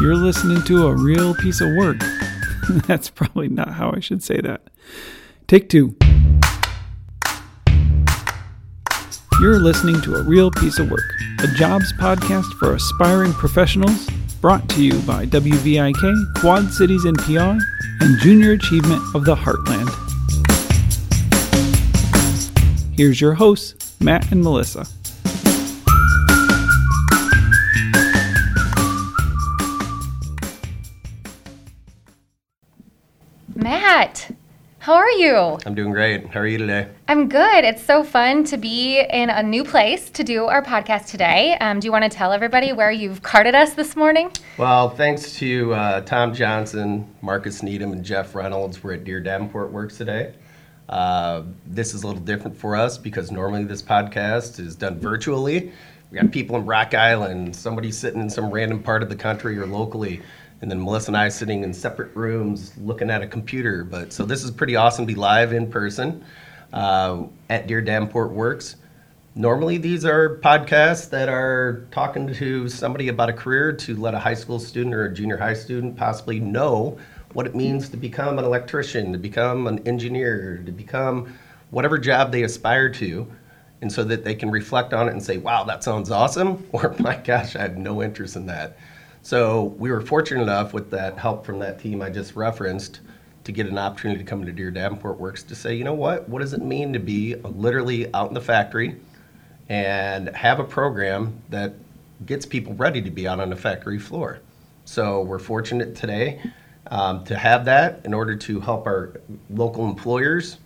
You're listening to a real piece of work. That's probably not how I should say that. Take two. You're listening to a real piece of work, a jobs podcast for aspiring professionals, brought to you by WVIK, Quad Cities NPR, and Junior Achievement of the Heartland. Here's your hosts, Matt and Melissa. How are you? I'm doing great. How are you today? I'm good. It's so fun to be in a new place to do our podcast today. Um, do you want to tell everybody where you've carted us this morning? Well, thanks to uh, Tom Johnson, Marcus Needham, and Jeff Reynolds, we're at Deere Davenport Works today. Uh, this is a little different for us because normally this podcast is done virtually. We got people in Rock Island, somebody sitting in some random part of the country or locally, and then Melissa and I sitting in separate rooms looking at a computer. But so this is pretty awesome to be live in person uh, at Deere Davenport Works. Normally, these are podcasts that are talking to somebody about a career to let a high school student or a junior high student possibly know what it means to become an electrician, to become an engineer, to become whatever job they aspire to, and so that they can reflect on it and say, wow, that sounds awesome, or my gosh, I have no interest in that. So we were fortunate enough with that help from that team I just referenced to get an opportunity to come to Deere Davenport Works to say, you know what, what does it mean to be literally out in the factory and have a program that gets people ready to be out on the factory floor? So we're fortunate today um, to have that in order to help our local employers,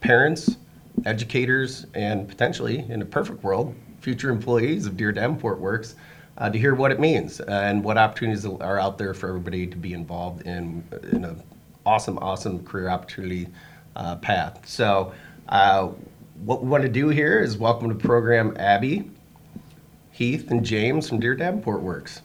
parents, educators, and potentially, in a perfect world, future employees of Deere Davenport Works uh, to hear what it means and what opportunities are out there for everybody to be involved in in an awesome, awesome career opportunity uh, path. So, uh, what we want to do here is welcome to program Abby, Heath, and James from Deere Davenport Works.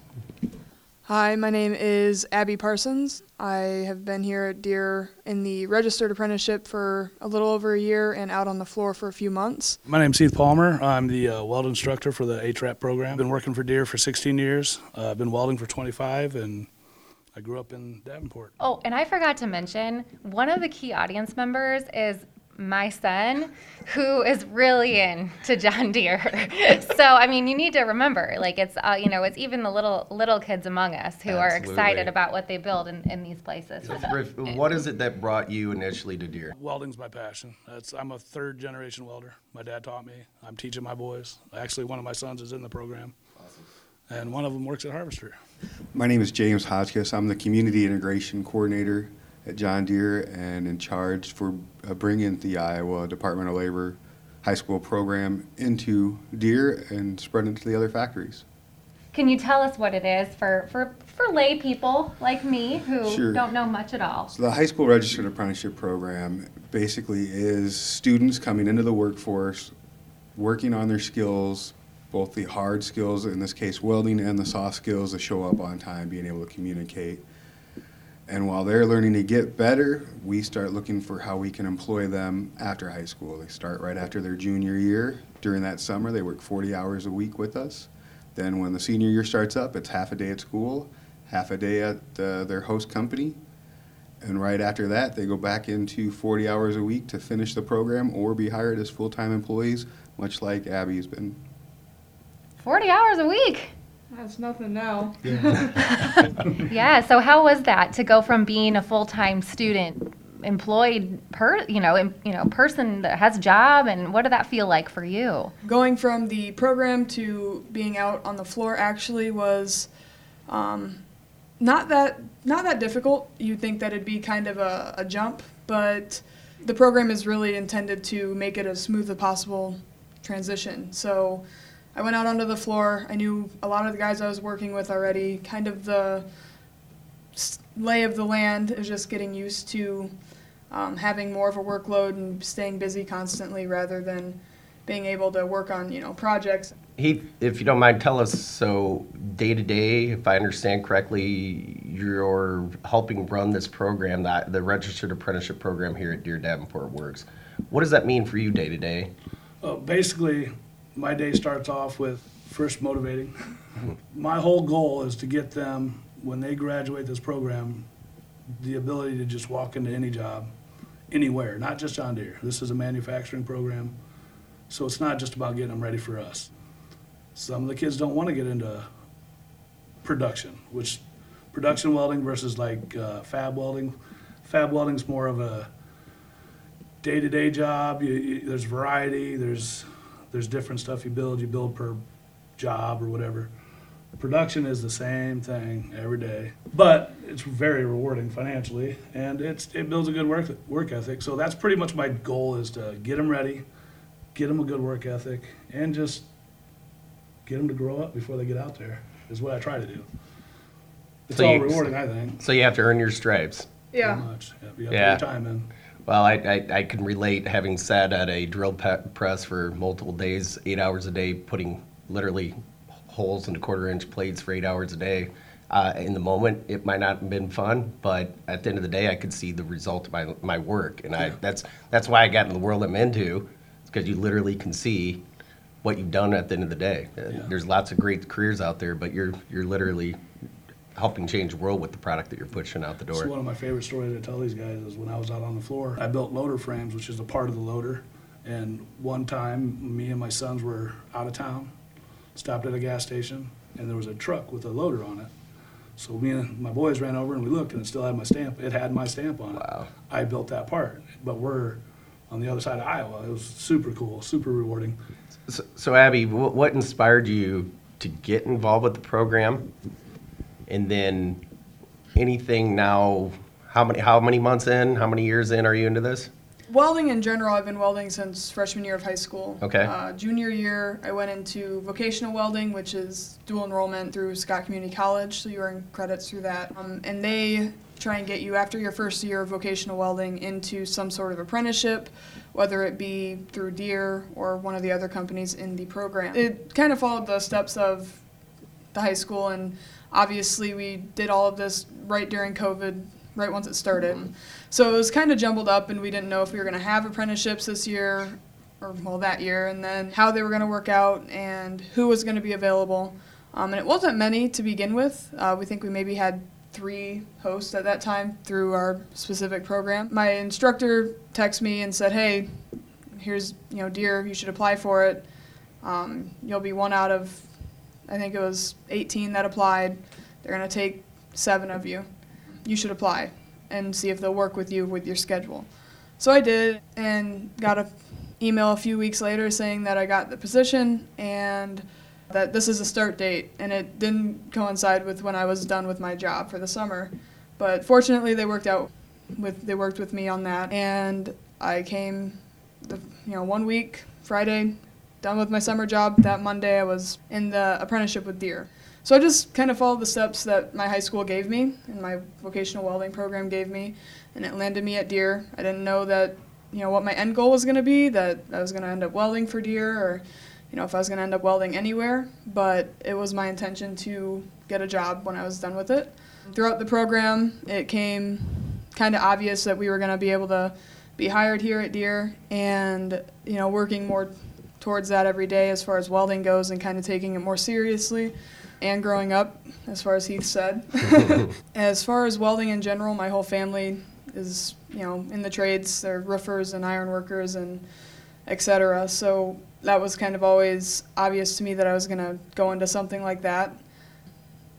Hi, my name is Abby Parsons. I have been here at Deere in the registered apprenticeship for a little over a year and out on the floor for a few months. My name's Heath Palmer. I'm the uh, weld instructor for the HRAP program. I've been working for Deere for 16 years. Uh, I've been welding for 25, and I grew up in Davenport. Oh, and I forgot to mention one of the key audience members is my son who is really into John Deere. so I mean, you need to remember, like it's uh, you know, it's even the little little kids among us who are excited about what they build in, in these places. Riff, what is it that brought you initially to Deere? Welding's my passion. That's, I'm a third generation welder. My dad taught me. I'm teaching my boys. Actually, one of my sons is in the program, and one of them works at Harvester. My name is James Hotchkiss. I'm the Community Integration Coordinator at John Deere and in charge for uh, bringing the Iowa Department of Labor high school program into Deere and spreading it to the other factories. Can you tell us what it is for for for lay people like me who Sure. don't know much at all? So the high school registered apprenticeship program basically is students coming into the workforce, working on their skills, both the hard skills, in this case welding, and the soft skills to show up on time, being able to communicate. And while they're learning to get better, we start looking for how we can employ them after high school. They start right after their junior year. During that summer, they work 40 hours a week with us. Then, when the senior year starts up, it's half a day at school, half a day at uh, their host company. And right after that, they go back into 40 hours a week to finish the program or be hired as full time employees, much like Abby's been. Forty hours a week. That's nothing now. Yeah. So how was that to go from being a full time student, employed per you know em, you know person that has a job, and what did that feel like for you? Going from the program to being out on the floor actually was um, not that not that difficult. You'd think that it'd be kind of a, a jump, but the program is really intended to make it as smooth as possible transition. So I went out onto the floor. I knew a lot of the guys I was working with already. Kind of the lay of the land is just getting used to um, having more of a workload and staying busy constantly rather than being able to work on you know projects. Heath, if you don't mind, tell us so day to day, if I understand correctly, you're helping run this program, that the registered apprenticeship program here at Deere Davenport Works. What does that mean for you day to day? Uh, basically, my day starts off with first motivating. My whole goal is to get them when they graduate this program, the ability to just walk into any job, anywhere, not just John Deere. This is a manufacturing program, so it's not just about getting them ready for us. Some of the kids don't want to get into production, which production welding versus like uh, fab welding. Fab welding's more of a day-to-day job. You, you, there's variety. There's there's different stuff you build. You build per job or whatever. Production is the same thing every day, but it's very rewarding financially, and it's it builds a good work work ethic. So that's pretty much my goal is to get them ready, get them a good work ethic, and just get them to grow up before they get out there. Is what I try to do. It's So all you- rewarding, I think. So you have to earn your stripes. Yeah. Pretty much. Yeah, you have Yeah. to put time in. Well, I, I, I can relate having sat at a drill pe- press for multiple days, eight hours a day, putting literally holes into quarter inch plates for eight hours a day. Uh, in the moment, it might not have been fun, but at the end of the day, I could see the result of my, my work. And I, that's, that's why I got in the world I'm into, because you literally can see what you've done at the end of the day. Yeah. There's lots of great careers out there, but you're, you're literally helping change the world with the product that you're pushing out the So door. one of my favorite stories I tell these guys is when I was out on the floor, I built loader frames, which is a part of the loader. And one time, me and my sons were out of town, stopped at a gas station, and there was a truck with a loader on it. So me and my boys ran over and we looked, and it still had my stamp. It had my stamp on it. Wow. I built that part, but we're on the other side of Iowa. It was super cool, super rewarding. So, so Abby, what, what inspired you to get involved with the program? And then anything now, how many, how many months in, how many years in are you into this? Welding in general, I've been welding since freshman year of high school. Okay. Uh, junior year, I went into vocational welding, which is dual enrollment through Scott Community College, so you earn credits through that. Um, and they try and get you after your first year of vocational welding into some sort of apprenticeship, whether it be through Deere or one of the other companies in the program. It kind of followed the steps of the high school, and obviously we did all of this right during COVID, right once it started. So it was kind of jumbled up, and we didn't know if we were going to have apprenticeships this year, or well, that year, and then how they were going to work out and who was going to be available. Um, and it wasn't many to begin with. Uh, we think we maybe had three hosts at that time through our specific program. My instructor texted me and said, "Hey, here's you know Deere, you should apply for it. Um, you'll be one out of, I think it was 18 that applied. They're going to take seven of you. You should apply and see if they'll work with you with your schedule. So I did and got an email a few weeks later saying that I got the position and that this is a start date and it didn't coincide with when I was done with my job for the summer. But fortunately they worked out with they worked with me on that and I came the you know one week Friday done with my summer job that Monday I was in the apprenticeship with Deere. So I just kind of followed the steps that my high school gave me and my vocational welding program gave me, and it landed me at Deere. I didn't know that, you know, what my end goal was going to be, that I was going to end up welding for Deere or, you know, if I was going to end up welding anywhere, but it was my intention to get a job when I was done with it. Throughout the program, it came kind of obvious that we were going to be able to be hired here at Deere and, you know, working more towards that every day as far as welding goes and kind of taking it more seriously and growing up, as far as Heath said. as far as welding in general, my whole family is, you know, in the trades. They're roofers and iron workers and etc. So that was kind of always obvious to me that I was going to go into something like that.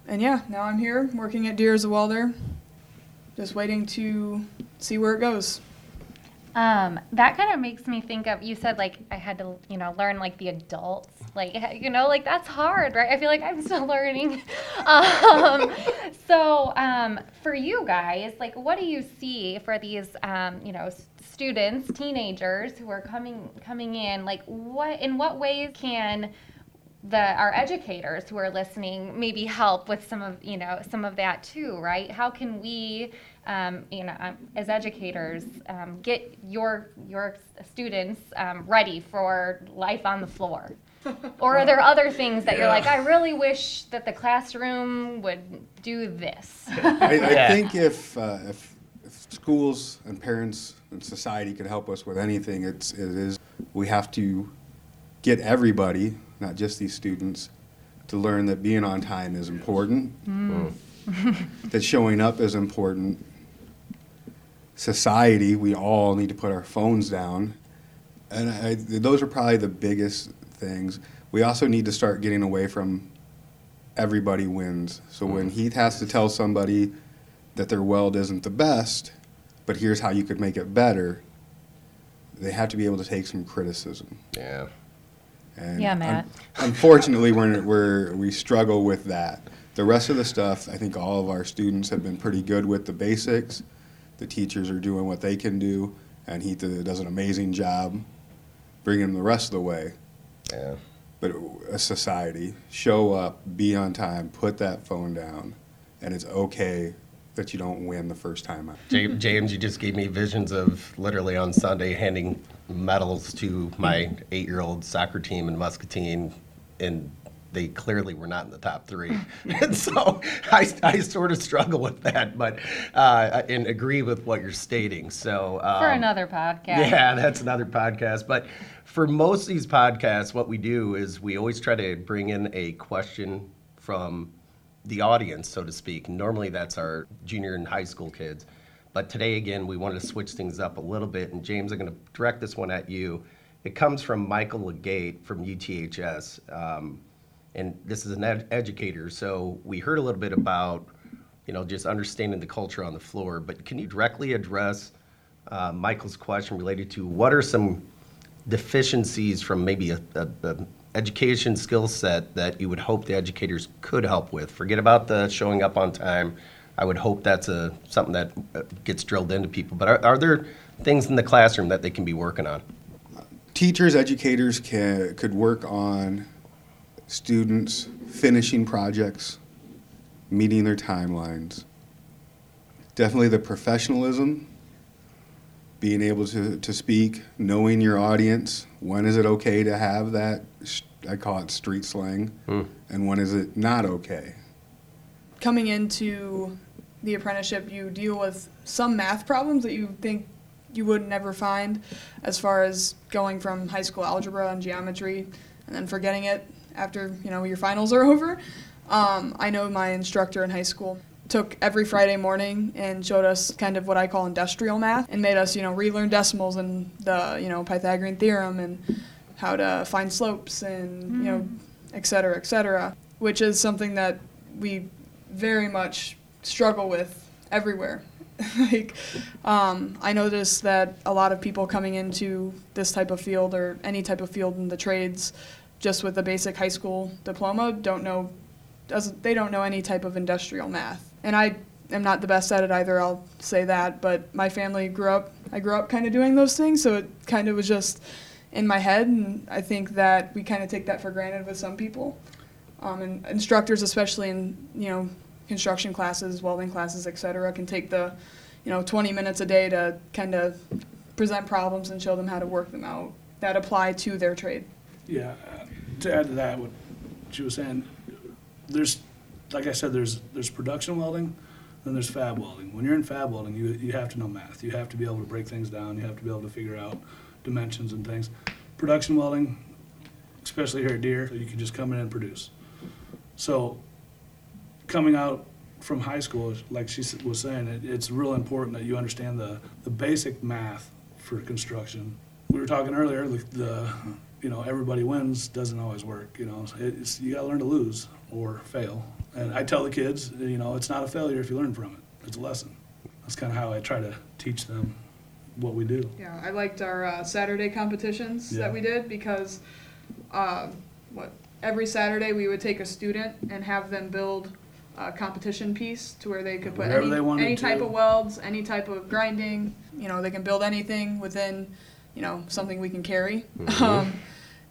And yeah, now I'm here working at Deere as a welder, just waiting to see where it goes. Um, that kind of makes me think of you said like I had to you know learn like the adults. Like you know like that's hard right? I feel like I'm still learning. Um, so um, for you guys like what do you see for these um, you know students teenagers who are coming coming in? Like what in what ways can the our educators who are listening maybe help with some of you know some of that too right? How can we um, you know um, as educators um, get your your students um, ready for life on the floor? Or are there other things that you're like i really wish that the classroom would do this. I, I Yeah. think if, uh, if, if schools and parents and society could help us with anything, it's, it is we have to get everybody, not just these students, to learn that being on time is important. Mm. that showing up is important. Society, we all need to put our phones down. And I, those are probably the biggest things. We also need to start getting away from everybody wins. So when mm. Heath has to tell somebody that their weld isn't the best, but here's how you could make it better, they have to be able to take some criticism. Yeah. And Yeah, un- Matt. unfortunately, we're, we're, we struggle with that. The rest of the stuff, I think all of our students have been pretty good with the basics. The teachers are doing what they can do, and he d- does an amazing job bringing them the rest of the way. Yeah. But a society, show up, be on time, put that phone down, and it's okay that you don't win the first time out. James, you just gave me visions of literally on Sunday handing medals to my eight-year-old soccer team in Muscatine, and they clearly were not in the top three. and so I, I sort of struggle with that, but uh, and agree with what you're stating. So um, For another podcast. Yeah, that's another podcast. But for most of these podcasts, what we do is we always try to bring in a question from the audience, so to speak. Normally, that's our junior and high school kids. But today, again, we wanted to switch things up a little bit. And James, I'm going to direct this one at you. It comes from Michael Legate from UTHS. Um, and this is an ed- educator. So we heard a little bit about, you know, just understanding the culture on the floor. But can you directly address uh, Michael's question related to what are some deficiencies from maybe a, a, a education skill set that you would hope the educators could help with? Forget about the showing up on time. I would hope that's a something that uh, gets drilled into people. But are, are there things in the classroom that they can be working on? teachers, educators can, could work on students finishing projects, meeting their timelines. Definitely the professionalism, being able to, to speak, knowing your audience. When is it okay to have that? I call it street slang. And when is it not okay? coming into the apprenticeship, you deal with some math problems that you think you would never find, as far as going from high school algebra and geometry, and then forgetting it after you know your finals are over. Um, I know my instructor in high school took every Friday morning and showed us kind of what I call industrial math, and made us you know relearn decimals and the you know Pythagorean theorem and how to find slopes and you know et cetera, et cetera, which is something that we very much struggle with everywhere. like, um, I noticed that a lot of people coming into this type of field or any type of field in the trades, just with a basic high school diploma, don't know, doesn't they don't know any type of industrial math. And I am not the best at it either. I'll say that. But my family grew up. I grew up kind of doing those things, so it kind of was just in my head, and I think that we kind of take that for granted with some people um, and instructors, especially in you know construction classes, welding classes, et cetera, can take the you know 20 minutes a day to kind of present problems and show them how to work them out that apply to their trade. Yeah, uh, to add to that, what she was saying, there's, like I said, there's, there's production welding, then there's fab welding. When you're in fab welding, you, you have to know math. You have to be able to break things down, you have to be able to figure out dimensions and things. Production welding, especially here at Deere, you can just come in and produce. So, coming out from high school, like she was saying, it, it's real important that you understand the, the basic math for construction. We were talking earlier, the, the you know, everybody wins doesn't always work. You know, it's, you got to learn to lose or fail. And I tell the kids, you know, it's not a failure if you learn from it. It's a lesson. That's kind of how I try to teach them what we do. Yeah, I liked our uh, Saturday competitions Yeah. that we did because uh, what every Saturday we would take a student and have them build a competition piece to where they could put Whatever any, they any type to. of welds, any type of grinding. You know, they can build anything within, you know, something we can carry. Um,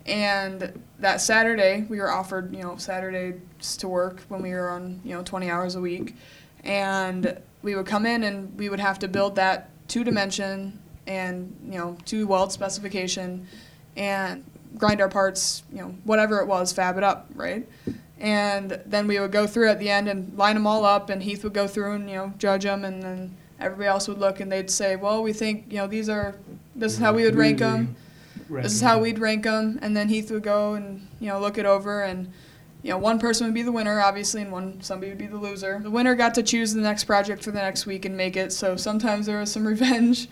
and that Saturday we were offered, you know, Saturdays to work when we were on, you know, 20 hours a week, and we would come in and we would have to build that two dimension and you know two weld specification and grind our parts you know whatever it was fab it up right? And then we would go through at the end and line them all up and heath would go through and you know judge them and then everybody else would look and they'd say well we think you know these are this is how we would rank them this is how we'd rank them and then heath would go and you know look it over and you know, one person would be the winner, obviously, and one somebody would be the loser. The winner got to choose the next project for the next week and make it. So sometimes there was some revenge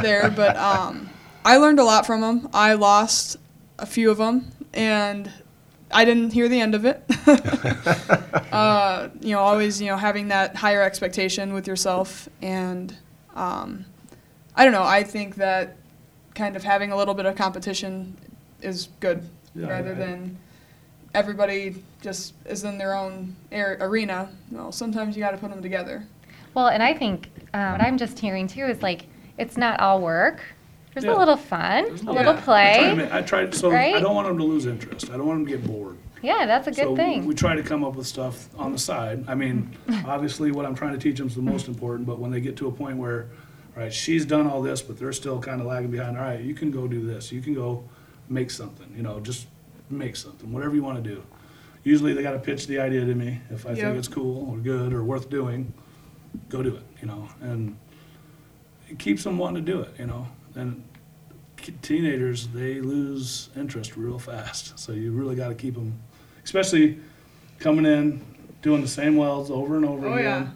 there, but um, I learned a lot from them. I lost a few of them, and I didn't hear the end of it. uh, you know, always you know having that higher expectation with yourself, and um, I don't know. I think that kind of having a little bit of competition is good Yeah, rather I- than everybody just is in their own air, arena. Well, sometimes you got to put them together. Well, and I think um, what I'm just hearing too is like it's not all work. There's Yeah. a little fun, a little Yeah. I try to play. ma- I tried, so I don't want them to lose interest. I don't want them to get bored. Yeah, that's a good So thing. We try to come up with stuff on the side. I mean, obviously, what I'm trying to teach them is the most important, but when they get to a point where, all right, she's done all this, but they're still kind of lagging behind, all right, you can go do this. You can go make something, you know, just make something, whatever you want to do. Usually, they got to pitch the idea to me. If I Yep. think it's cool or good or worth doing, go do it, you know, and it keeps them wanting to do it, you know. And teenagers, they lose interest real fast. So you really got to keep them, especially coming in, doing the same welds over and over Oh, again yeah.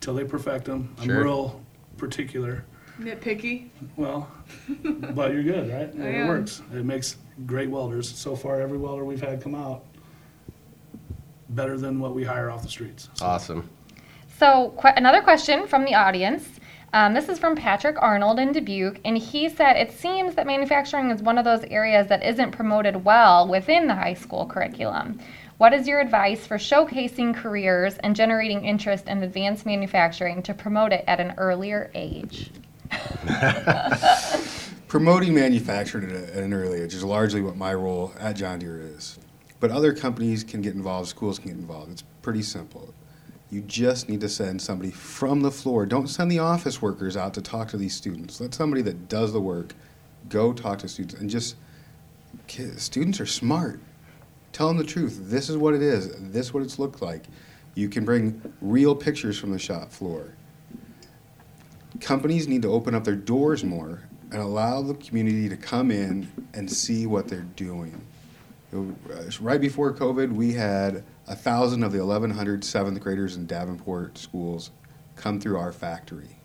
till they perfect them. I'm real particular. Nitpicky. Well, but you're good, right? I It am. works. It makes great welders. So far, every welder we've had come out better than what we hire off the streets. So Awesome. So, qu- another question from the audience. Um, this is from Patrick Arnold in Dubuque, and he said it seems that manufacturing is one of those areas that isn't promoted well within the high school curriculum. What is your advice for showcasing careers and generating interest in advanced manufacturing to promote it at an earlier age? Promoting manufacturing at, an early age is largely what my role at John Deere is. But other companies can get involved, schools can get involved. It's pretty simple. You just need to send somebody from the floor. Don't send the office workers out to talk to these students. Let somebody that does the work go talk to students and just, ki- students are smart. Tell them the truth. This is what it is. This is what it's looked like. You can bring real pictures from the shop floor companies need to open up their doors more and allow the community to come in and see what they're doing. Uh, Right before COVID, we had a thousand of the 1,100 seventh graders in Davenport schools come through our factory.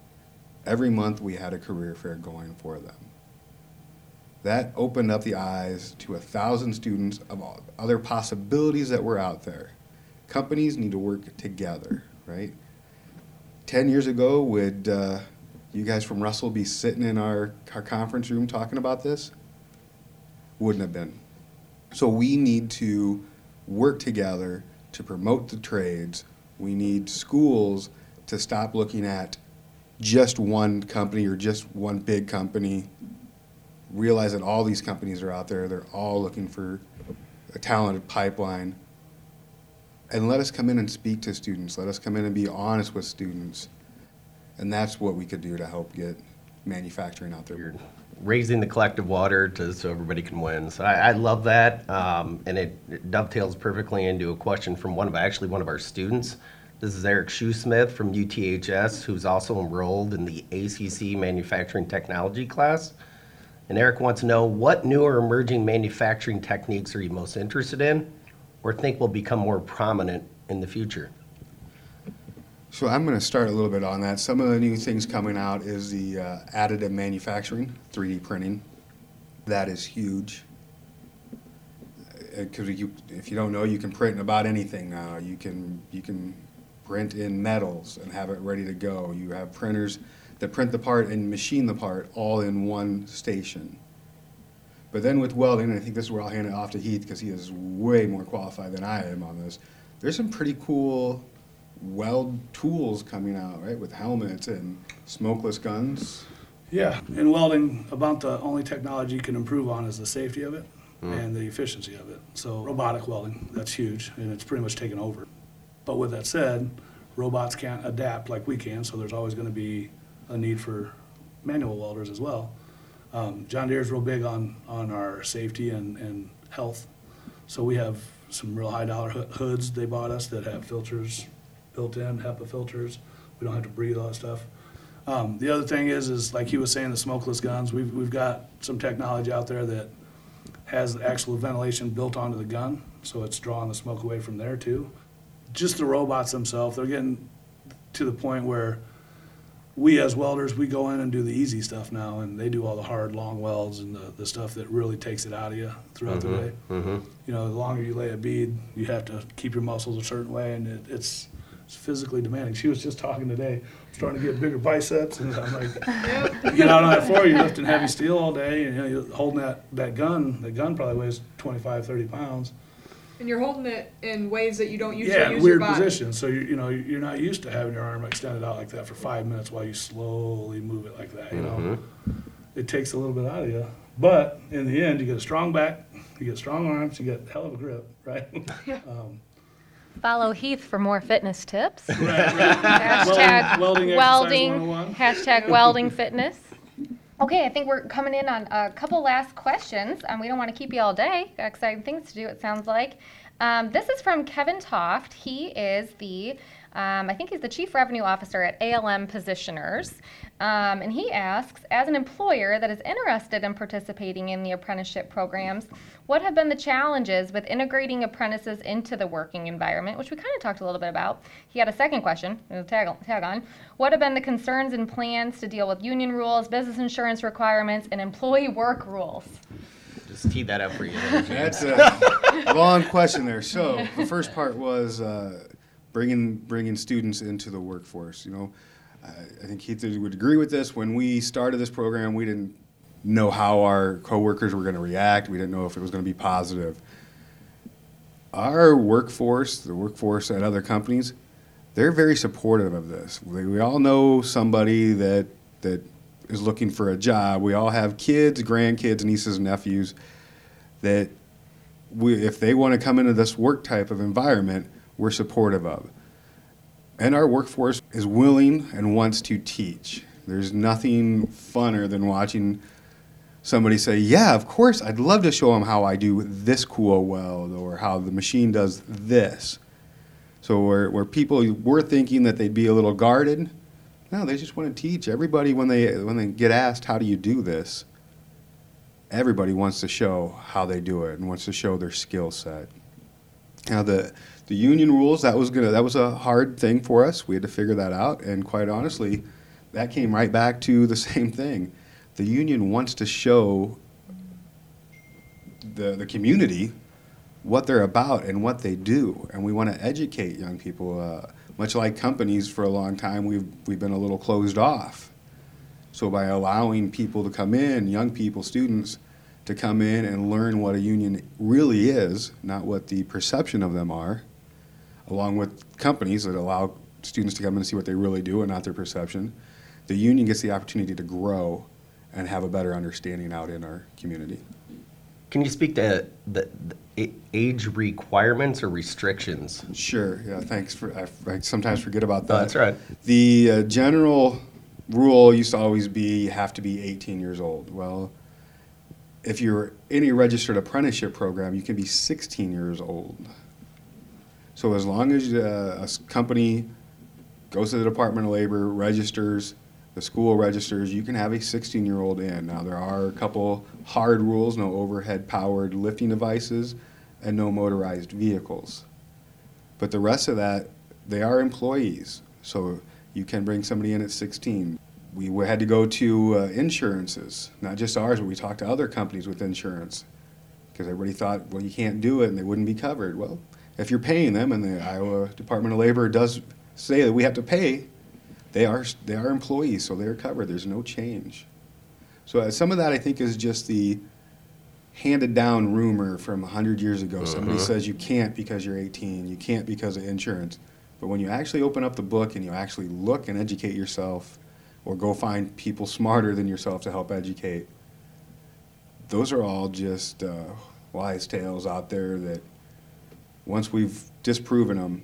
Every month, we had a career fair going for them. That opened up the eyes to a thousand students of other possibilities that were out there. Companies need to work together, right? 10 years ago, would uh, you guys from Russell be sitting in our, our conference room talking about this? Wouldn't have been. So we need to work together to promote the trades. We need schools to stop looking at just one company or just one big company. Realize that all these companies are out there. They're all looking for a talented pipeline and let us come in and speak to students. Let us come in and be honest with students. And that's what we could do to help get manufacturing out there. You're raising the collective water to, so everybody can win. So I, I love that. Um, and it, it dovetails perfectly into a question from one of, actually one of our students. This is Eric Shoesmith from UTHS, who's also enrolled in the ACC Manufacturing Technology class. And Eric wants to know, what new or emerging manufacturing techniques are you most interested in or think will become more prominent in the future? So I'm going to start a little bit on that. Some of the new things coming out is the uh, additive manufacturing, 3D printing. That is huge. Because you, if you don't know, you can print in about anything now. You can you can print in metals and have it ready to go. You have printers that print the part and machine the part all in one station. But then with welding, and I think this is where I'll hand it off to Heath because he is way more qualified than I am on this. There's some pretty cool weld tools coming out, right, with helmets and smokeless guns. Yeah, in welding, about the only technology you can improve on is the safety of it hmm. and the efficiency of it. So robotic welding, that's huge, and it's pretty much taken over. But with that said, robots can't adapt like we can, so there's always gonna be a need for manual welders as well. Um, John Deere's real big on, on our safety and, and health. So we have some real high dollar hoo- hoods they bought us that have filters built in, HEPA filters. We don't have to breathe all that stuff. Um, the other thing is, is like he was saying, the smokeless guns. We've we've got some technology out there that has actual ventilation built onto the gun, so it's drawing the smoke away from there too. Just the robots themselves, they're getting to the point where we as welders, we go in and do the easy stuff now, and they do all the hard, long welds and the, the stuff that really takes it out of you throughout the mm-hmm, day. Mm-hmm. You know, the longer you lay a bead, you have to keep your muscles a certain way, and it, it's, it's physically demanding. She was just talking today, starting to get bigger biceps, and I'm like, you get out on that floor, you're lifting heavy steel all day, and you know, you're holding that, that gun, That gun probably weighs 25, 30 pounds. And you're holding it in ways that you don't usually Yeah, use weird your body. position. So you you know you're not used to having your arm extended out like that for five minutes while you slowly move it like that. You know, it takes a little bit out of you. But in the end, you get a strong back, you get strong arms, you get a hell of a grip, right? um, Follow Heath for more fitness tips. right, right. Hashtag welding exercise welding, hashtag welding fitness. Okay, I think we're coming in on a couple last questions. Um, we don't want to keep you all day. Got exciting things to do, it sounds like. Um, this is from Kevin Toft. He is the, um, I think he's the Chief Revenue Officer at ALM Positioners. Um, and he asks As an employer that is interested in participating in the apprenticeship programs, what have been the challenges with integrating apprentices into the working environment, which we kind of talked a little bit about? He had a second question, we'll tag, tag on. What have been the concerns and plans to deal with union rules, business insurance requirements, and employee work rules? Just tee that up for you. That's a long question there. So the first part was uh, bringing bringing students into the workforce. You know, I, I think Keith would agree with this. When we started this program, we didn't know how our coworkers were going to react. We didn't know if it was going to be positive. Our workforce, the workforce at other companies, they're very supportive of this. We, we all know somebody that that is looking for a job. We all have kids, grandkids, nieces, and nephews that we, if they want to come into this work type of environment, we're supportive of. And our workforce is willing and wants to teach. There's nothing funner than watching somebody say, Yeah, of course, I'd love to show them how I do this cool weld or how the machine does this. So, where, where people were thinking that they'd be a little guarded, no, they just want to teach. Everybody, when they, when they get asked, How do you do this? everybody wants to show how they do it and wants to show their skill set. Now the the union rules that was gonna that was a hard thing for us. We had to figure that out, and quite honestly, that came right back to the same thing. The union wants to show the the community what they're about and what they do, and we want to educate young people. Uh, much like companies, for a long time, we've we've been a little closed off. So by allowing people to come in, young people, students, to come in and learn what a union really is, not what the perception of them are, along with companies that allow students to come in and see what they really do and not their perception, the union gets the opportunity to grow and have a better understanding out in our community. Can you speak to the, the age requirements or restrictions? Sure. Yeah. Thanks for. I, I sometimes forget about that. No, that's right. The uh, general rule used to always be you have to be 18 years old. Well, if you're in a registered apprenticeship program, you can be 16 years old. So as long as uh, a company goes to the Department of Labor, registers, the school registers, you can have a 16-year-old in. Now there are a couple hard rules: no overhead-powered lifting devices, and no motorized vehicles. But the rest of that, they are employees. So you can bring somebody in at 16. We had to go to uh, insurances, not just ours, but we talked to other companies with insurance because everybody thought, well, you can't do it and they wouldn't be covered. Well, if you're paying them and the Iowa Department of Labor does say that we have to pay, they are, they are employees, so they're covered. There's no change. So uh, some of that I think is just the handed down rumor from 100 years ago. Somebody says you can't because you're 18, you can't because of insurance. But when you actually open up the book and you actually look and educate yourself, or go find people smarter than yourself to help educate, those are all just uh, wise tales out there that once we've disproven them,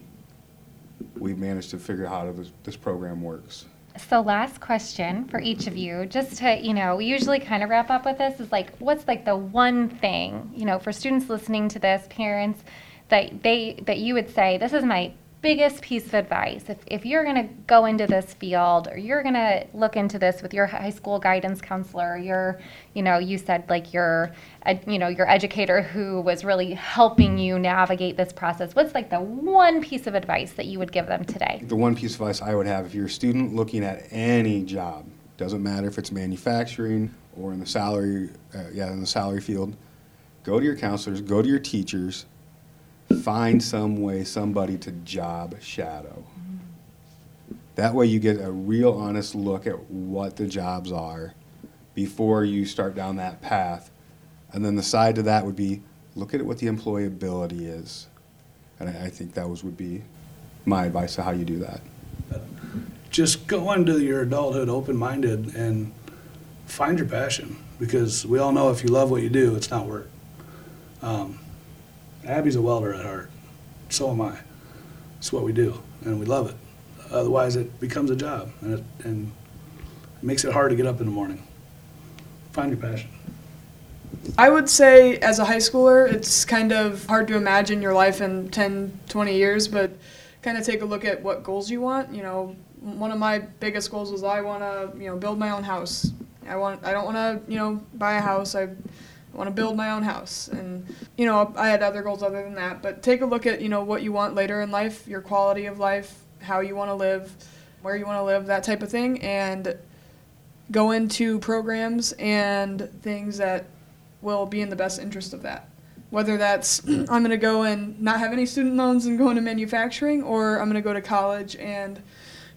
we've managed to figure out how this, this program works. So last question for each of you, just to, you know, we usually kind of wrap up with this is like, what's like the one thing, you know, for students listening to this, parents, that they, that you would say, this is my biggest piece of advice if, if you're going to go into this field or you're going to look into this with your high school guidance counselor your you know you said like your you know your educator who was really helping you navigate this process what's like the one piece of advice that you would give them today? The one piece of advice I would have if you're a student looking at any job, doesn't matter if it's manufacturing or in the salary, uh, yeah, in the salary field, go to your counselors, go to your teachers, find some way, somebody to job shadow. That way you get a real honest look at what the jobs are before you start down that path. And then the side to that would be look at what the employability is. And I, think that was would be my advice to how you do that. just go into your adulthood open-minded and find your passion because we all know if you love what you do, it's not work. Um, Abby's a welder at heart. So am I. It's what we do, and we love it. Otherwise, it becomes a job, and it, and it makes it hard to get up in the morning. Find your passion. I would say as a high schooler, it's kind of hard to imagine your life in 10, 20 years, but kind of take a look at what goals you want. You know, one of my biggest goals was I want to, you know, build my own house. I want I don't want to, you know, buy a house. I want to build my own house. And you know, I had other goals other than that, but take a look at, you know, what you want later in life, your quality of life, how you want to live, where you want to live, that type of thing and go into programs and things that will be in the best interest of that. Whether that's I'm going to go and not have any student loans and go into manufacturing, or I'm going to go to college and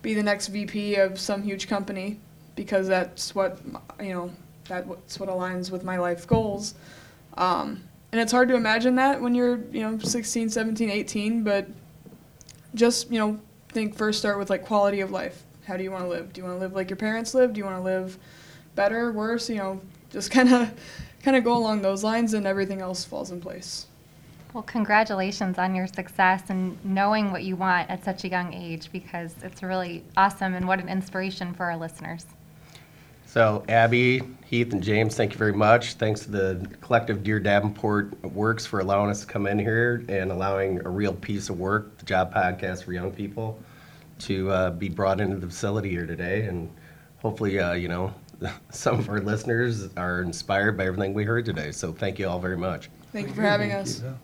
be the next VP of some huge company because that's what you know that's what aligns with my life goals. Um, and it's hard to imagine that when you're you know 16, 17, 18, but just you know think first start with like quality of life. How do you want to live? Do you want to live like your parents lived? Do you want to live better, worse? You know, just kind of kind of go along those lines and everything else falls in place. Well, congratulations on your success and knowing what you want at such a young age because it's really awesome and what an inspiration for our listeners. So Abby, Heath, and James, thank you very much. Thanks to the collective Deere Davenport Works for allowing us to come in here and allowing a real piece of work, the job podcast for young people, to uh, be brought into the facility here today. And hopefully, uh, you know, some of our listeners are inspired by everything we heard today. So thank you all very much. Thank you for having us. Yeah.